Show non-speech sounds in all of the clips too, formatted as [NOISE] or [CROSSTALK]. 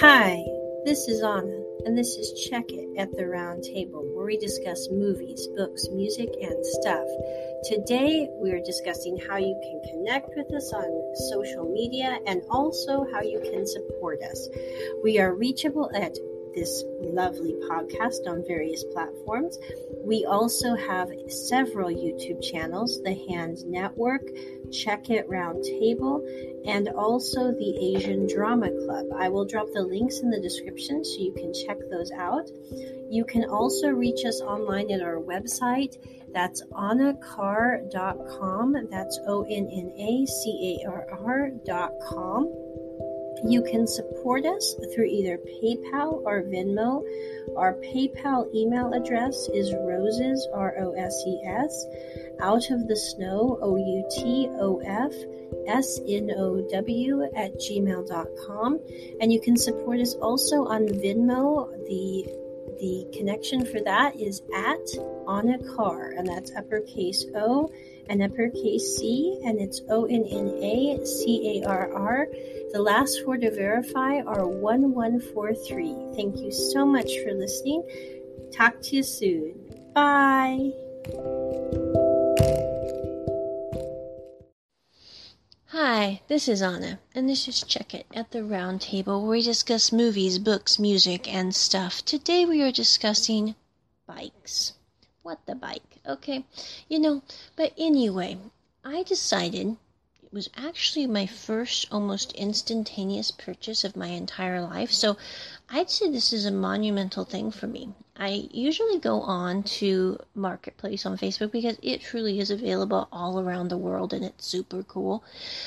Hi, this is Anna, and this is Check It at the Round Table, where we discuss movies, books, music, and stuff. Today, we are discussing how you can connect with us on social media and also how you can support us. We are reachable at this lovely podcast on various platforms. We also have several YouTube channels The Hand Network, Check It Round Table, and also the Asian Drama Club. I will drop the links in the description so you can check those out. You can also reach us online at our website. That's onnacarr.com. That's O N N A C A R R.com. You can support us through either PayPal or Venmo. Our PayPal email address is roses, R O S E S, out of the snow, O U T O F, S N O W, at gmail.com. And you can support us also on Venmo. The the connection for that is at Anna Carr, and that's uppercase O and uppercase C, and it's O N N A C A R R. The last four to verify are 1143. Thank you so much for listening. Talk to you soon. Bye. Hi, this is Anna, and this is Check It at the Round Table where we discuss movies, books, music, and stuff. Today we are discussing bikes. What the bike? Okay, you know, but anyway, I decided it was actually my first almost instantaneous purchase of my entire life, so I'd say this is a monumental thing for me. I usually go on to Marketplace on Facebook because it truly is available all around the world and it's super cool.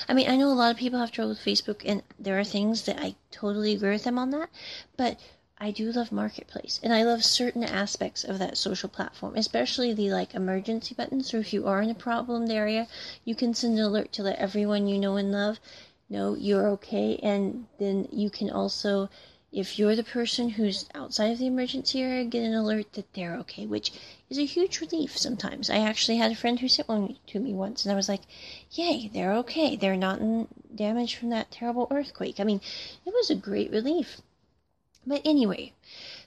I mean, I know a lot of people have trouble with Facebook and there are things that I totally agree with them on that, but I do love Marketplace and I love certain aspects of that social platform, especially the like emergency button. So if you are in a problemed area, you can send an alert to let everyone you know and love know you're okay. And then you can also if you're the person who's outside of the emergency area, get an alert that they're okay, which is a huge relief sometimes. I actually had a friend who sent one to me once, and I was like, yay, they're okay. They're not in damage from that terrible earthquake. I mean, it was a great relief. But anyway,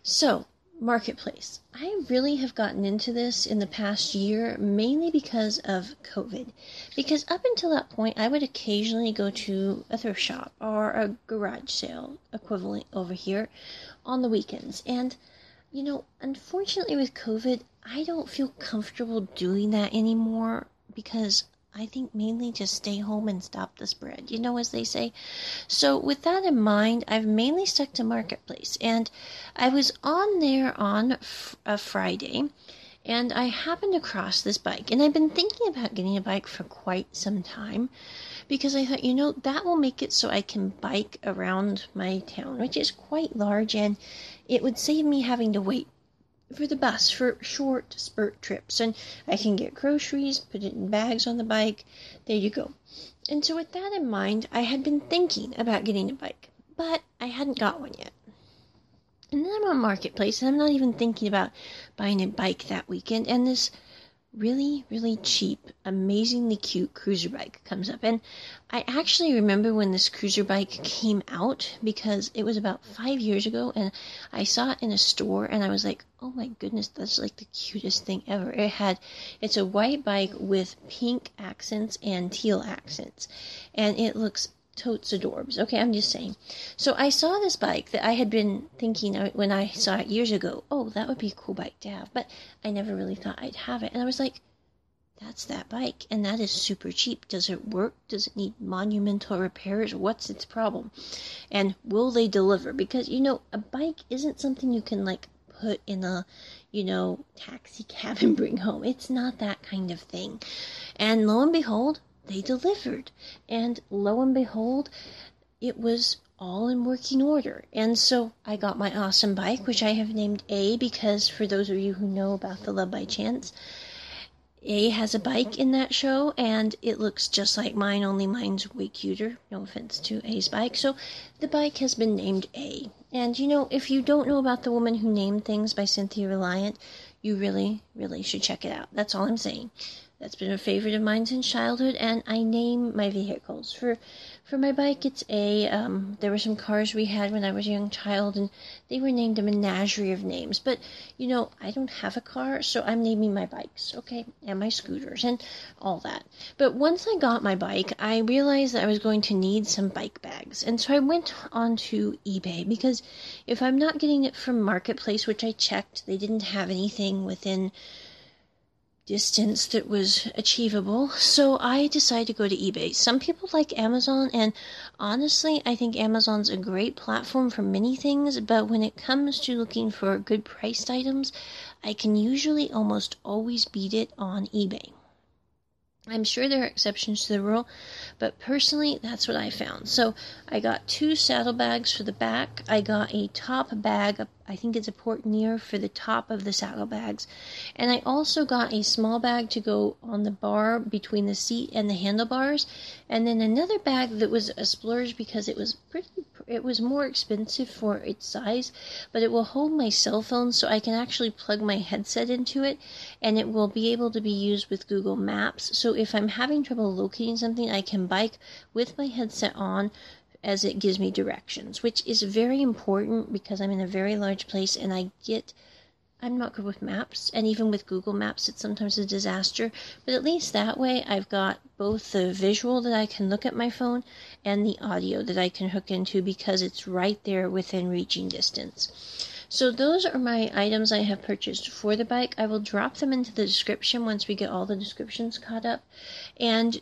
so marketplace. I really have gotten into this in the past year mainly because of COVID. Because up until that point, I would occasionally go to a thrift shop or a garage sale equivalent over here on the weekends. And, you know, unfortunately with COVID, I don't feel comfortable doing that anymore because I think mainly just stay home and stop the spread, you know, as they say. So, with that in mind, I've mainly stuck to Marketplace. And I was on there on a Friday and I happened across this bike. And I've been thinking about getting a bike for quite some time because I thought, you know, that will make it so I can bike around my town, which is quite large, and it would save me having to wait for the bus for short spurt trips and I can get groceries, put it in bags on the bike. There you go. And so with that in mind, I had been thinking about getting a bike, but I hadn't got one yet. And then I'm on Marketplace and I'm not even thinking about buying a bike that weekend and this really, really cheap, amazingly cute cruiser bike comes up. And I actually remember when this cruiser bike came out because it was about five years ago and I saw it in a store and I was like, oh my goodness, that's like the cutest thing ever. It had, it's a white bike with pink accents and teal accents. And it looks totes adorbs. Okay, I'm just saying. So I saw this bike that I had been thinking when I saw it years ago. Oh, that would be a cool bike to have, but I never really thought I'd have it. And I was like, that's that bike, and that is super cheap. Does it work? Does it need monumental repairs? What's its problem? And will they deliver? Because you know, a bike isn't something you can like put in a, you know, taxi cab [LAUGHS] and bring home. It's not that kind of thing. And lo and behold, they delivered. And lo and behold, it was all in working order. And so I got my awesome bike, which I have named Ae because for those of you who know about the Love by Chance, Ae has a bike in that show and it looks just like mine, only mine's way cuter. No offense to Ae's bike. So the bike has been named Ae. And you know, if you don't know about The Woman Who Named Things by Cynthia Rylant, you really, really should check it out. That's all I'm saying. That's been a favorite of mine since childhood, and I name my vehicles. For for my bike, it's a. Um, there were some cars we had when I was a young child, and they were named a menagerie of names. But you know, I don't have a car, so I'm naming my bikes, okay, and my scooters and all that. But once I got my bike, I realized that I was going to need some bike bags, and so I went onto eBay because if I'm not getting it from Marketplace, which I checked, they didn't have anything within distance that was achievable. So I decided to go to eBay. Some people like Amazon, and honestly, I think Amazon's a great platform for many things, but when it comes to looking for good priced items, I can usually almost always beat it on eBay. I'm sure there are exceptions to the rule, but personally, that's what I found. So I got two saddlebags for the back. I got a top bag, I think it's a porte-monnaie for the top of the saddlebags. And I also got a small bag to go on the bar between the seat and the handlebars. And then another bag that was a splurge because it was pretty it was more expensive for its size, but it will hold my cell phone so I can actually plug my headset into it and it will be able to be used with Google Maps. So if I'm having trouble locating something, I can bike with my headset on as it gives me directions, which is very important because I'm in a very large place and I get I'm not good with maps, and even with Google Maps, it's sometimes a disaster. But at least that way, I've got both the visual that I can look at my phone and the audio that I can hook into because it's right there within reaching distance. So, those are my items I have purchased for the bike. I will drop them into the description once we get all the descriptions caught up. And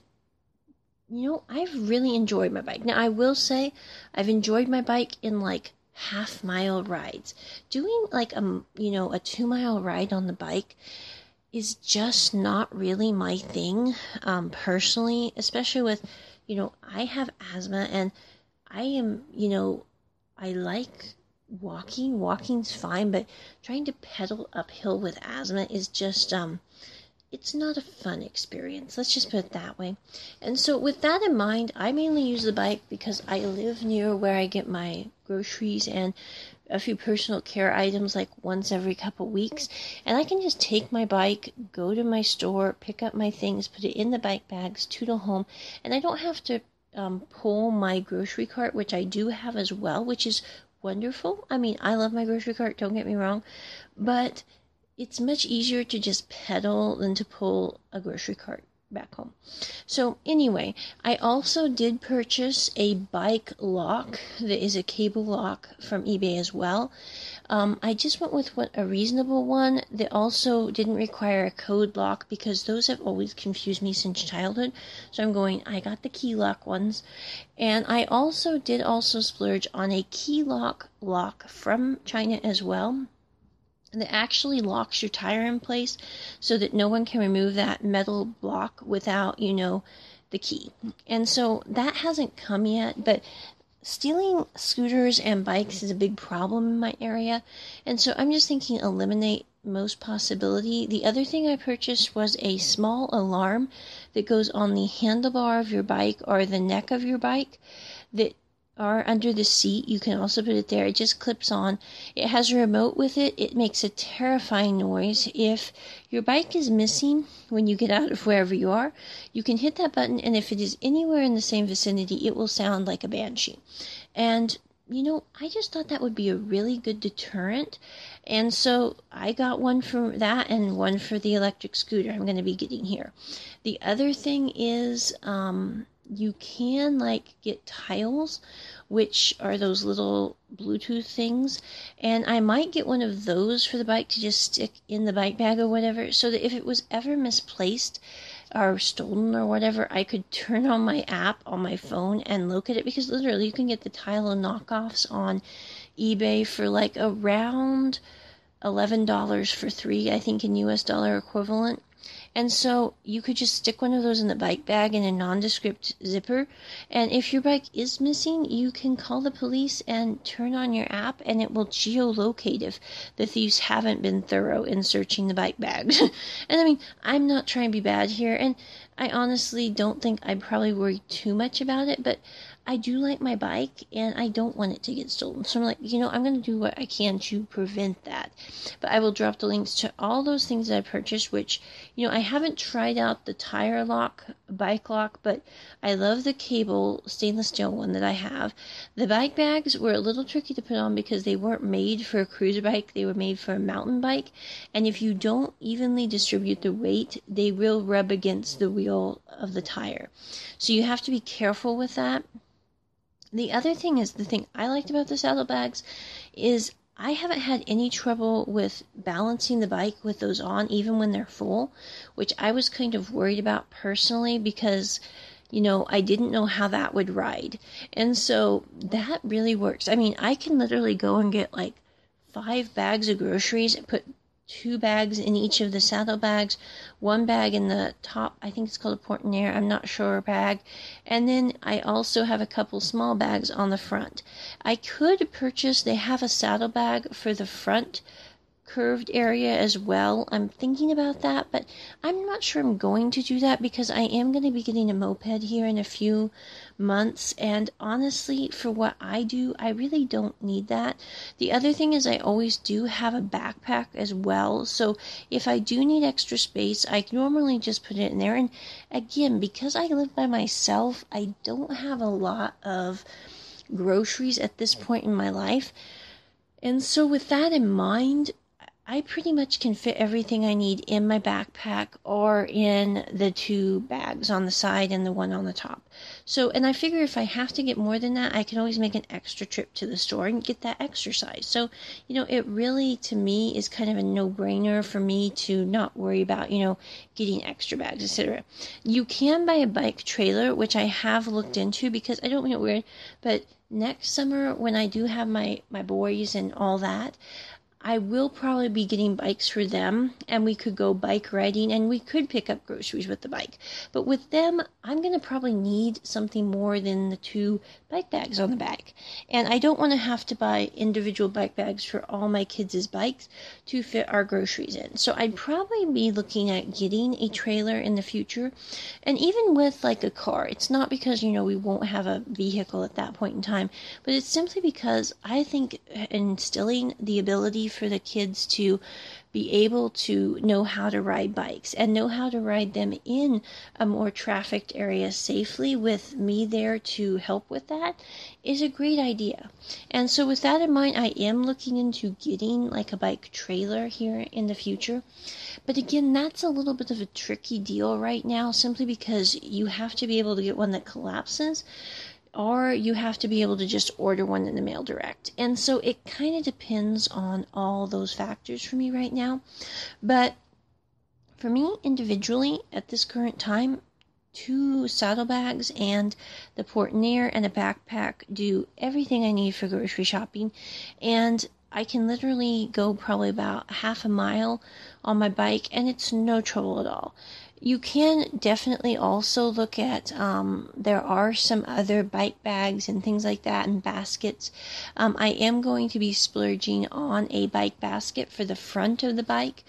you know, I've really enjoyed my bike. Now, I will say I've enjoyed my bike in like half mile rides. Doing like a, you know, a two mile ride on the bike is just not really my thing, um, personally, especially with, you know, I have asthma and I am, you know, I like walking. Walking's fine, but trying to pedal uphill with asthma is just, um, it's not a fun experience. Let's just put it that way. And so, with that in mind, I mainly use the bike because I live near where I get my groceries and a few personal care items like once every couple weeks. And I can just take my bike, go to my store, pick up my things, put it in the bike bags, tootle home, and I don't have to um, pull my grocery cart, which I do have as well, which is wonderful. I mean, I love my grocery cart, don't get me wrong, but it's much easier to just pedal than to pull a grocery cart back home. So, anyway, I also did purchase a bike lock that is a cable lock from eBay as well. Um, I just went with what a reasonable one that also didn't require a code lock because those have always confused me since childhood. So I'm going, I got the key lock ones. And I also did also splurge on a key lock lock from China as well that actually locks your tire in place so that no one can remove that metal block without, you know, the key. And so that hasn't come yet, but stealing scooters and bikes is a big problem in my area. And so I'm just thinking eliminate most possibility. The other thing I purchased was a small alarm that goes on the handlebar of your bike or the neck of your bike that are under the seat. You can also put it there. It just clips on. It has a remote with it. It makes a terrifying noise. If your bike is missing when you get out of wherever you are, you can hit that button, and if it is anywhere in the same vicinity, it will sound like a banshee. And you know, I just thought that would be a really good deterrent. And so I got one for that and one for the electric scooter I'm going to be getting here. The other thing is, um, you can like get tiles which are those little bluetooth things. And i might get one of those for the bike to just stick in the bike bag or whatever so that if it was ever misplaced or stolen or whatever i could [LAUGHS] turn on my app on my phone and locate it. Because literally you can get the tile knockoffs on ebay for like around $11 for three i think in us dollar equivalent and so you could just stick one of those in the bike bag in a nondescript zipper. And if your bike is missing, you can call the police and turn on your app and it will geolocate if the thieves haven't been thorough in searching the bike bags. [LAUGHS] and I mean, I'm not trying to be bad here. And I honestly don't think I'd probably worry too much about it, but I do like my bike and I don't want it to get stolen. So I'm like, you know, I'm going to do what I can to prevent that. But I will drop the links to all those things that I purchased, which, you know, I haven't tried out the tire lock, bike lock, but I love the cable stainless steel one that I have. The bike bags were a little tricky to put on because they weren't made for a cruiser bike, they were made for a mountain bike. And if you don't evenly distribute the weight, they will rub against the wheel of the tire. So you have to be careful with that. The other thing is the thing I liked about the saddlebags is I haven't had any trouble with balancing the bike with those on, even when they're full, which I was kind of worried about personally because, you know, I didn't know how that would ride. And so that really works. I mean, I can literally go and get like five bags of groceries and put two bags in each of the saddle bags, one bag in the top, I think it's called a porte-monnaie, I'm not sure, bag, and then I also have a couple small bags on the front. I could purchase, they have a saddle bag for the front curved area as well. I'm thinking about that, but I'm not sure I'm going to do that because I am going to be getting a moped here in a few months. And honestly, for what I do, I really don't need that. The other thing is, I always do have a backpack as well. So if I do need extra space, I normally just put it in there. And again, because I live by myself, I don't have a lot of groceries at this point in my life. And so, with that in mind, I pretty much can fit everything I need in my backpack or in the two bags on the side and the one on the top. So, and I figure if I have to get more than that, I can always make an extra trip to the store and get that exercise. So, you know, it really to me is kind of a no-brainer for me to not worry about, you know, getting extra bags, etc. You can buy a bike trailer, which I have looked into because I don't mean it weird, but next summer when I do have my my boys and all that, I will probably be getting bikes for them and we could go bike riding and we could pick up groceries with the bike. But with them, I'm going to probably need something more than the two bike bags on the back. And I don't want to have to buy individual bike bags for all my kids' bikes to fit our groceries in. So I'd probably be looking at getting a trailer in the future. And even with like a car, it's not because, you know, we won't have a vehicle at that point in time, but it's simply because I think instilling the ability for the kids to be able to know how to ride bikes and know how to ride them in a more trafficked area safely with me there to help with that is a great idea. And so with that in mind, I am looking into getting like a bike trailer here in the future. But again, that's a little bit of a tricky deal right now simply because you have to be able to get one that collapses or you have to be able to just order one in the mail direct. And so it kind of depends on all those factors for me right now. But for me individually, at this current time, two saddlebags and the porte-monnaie and a backpack do everything I need for grocery shopping. And I can literally go probably about half a mile on my bike and it's no trouble at all. You can definitely also look at, um, there are some other bike bags and things like that and baskets. Um, I am going to be splurging on a bike basket for the front of the bike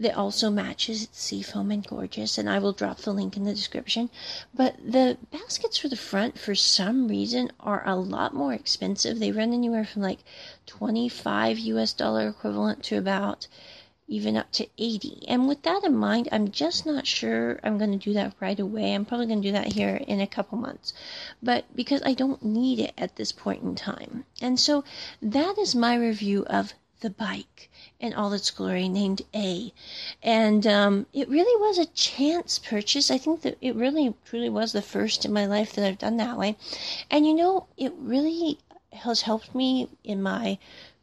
that also matches. It's seafoam and gorgeous, and I will drop the link in the description. But the baskets for the front, for some reason, are a lot more expensive. They run anywhere from like 25 US dollar equivalent to about even up to 80. And with that in mind, I'm just not sure I'm going to do that right away. I'm probably going to do that here in a couple months. But because I don't need it at this point in time. And so that is my review of the bike in all its glory named Ae. And um, it really was a chance purchase. I think that it really, truly was the first in my life that I've done that way. And you know, it really has helped me in my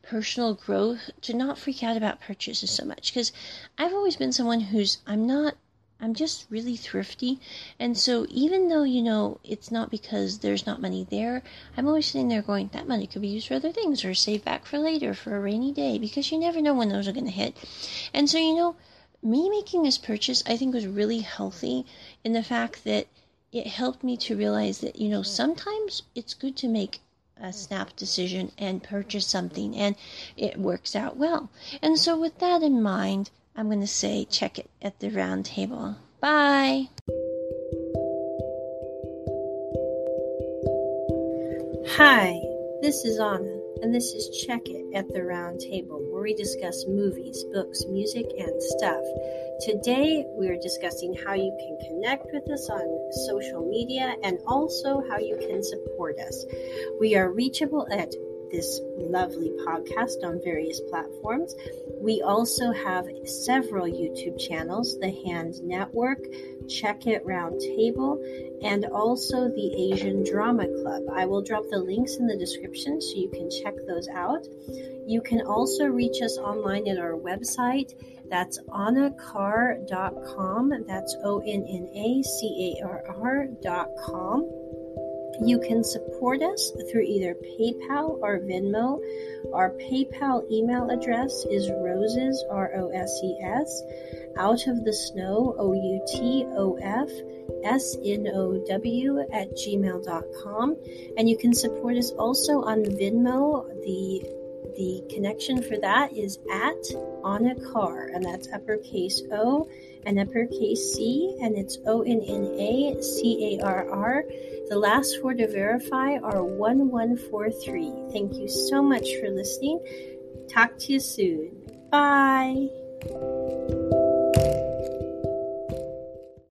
personal growth to not freak out about purchases so much. Because I've always been someone who's I'm not I'm just really thrifty. And so even though you know it's not because there's not money there I'm always sitting there going that money could be used for other things or saved back for later for a rainy day because you never know when those are going to hit. And so you know me making this purchase I think was really healthy in the fact that it helped me to realize that you know sometimes it's good to make a snap decision and purchase something, and it works out well. And so, with that in mind, I'm going to say check it at the round table. Bye. Hi, this is Anna and this is Check It at the Round Table, where we discuss movies, books, music, and stuff. Today, we are discussing how you can connect with us on social media and also how you can support us. We are reachable at this lovely podcast on various platforms. We also have several YouTube channels The Hand Network, Check It Roundtable, and also the Asian Drama Club. I will drop the links in the description so you can check those out. You can also reach us online at our website. That's onnacarr.com. That's O N N A C A R R.com. You can support us through either PayPal or Venmo. Our PayPal email address is roses, R O S E S, out of the snow, O U T O F, S N O W, at gmail.com. And you can support us also on Venmo. The the connection for that is at on a car, and that's uppercase O and uppercase C, and it's O N N A C A R R. The last four to verify are 1143. Thank you so much for listening. Talk to you soon. Bye.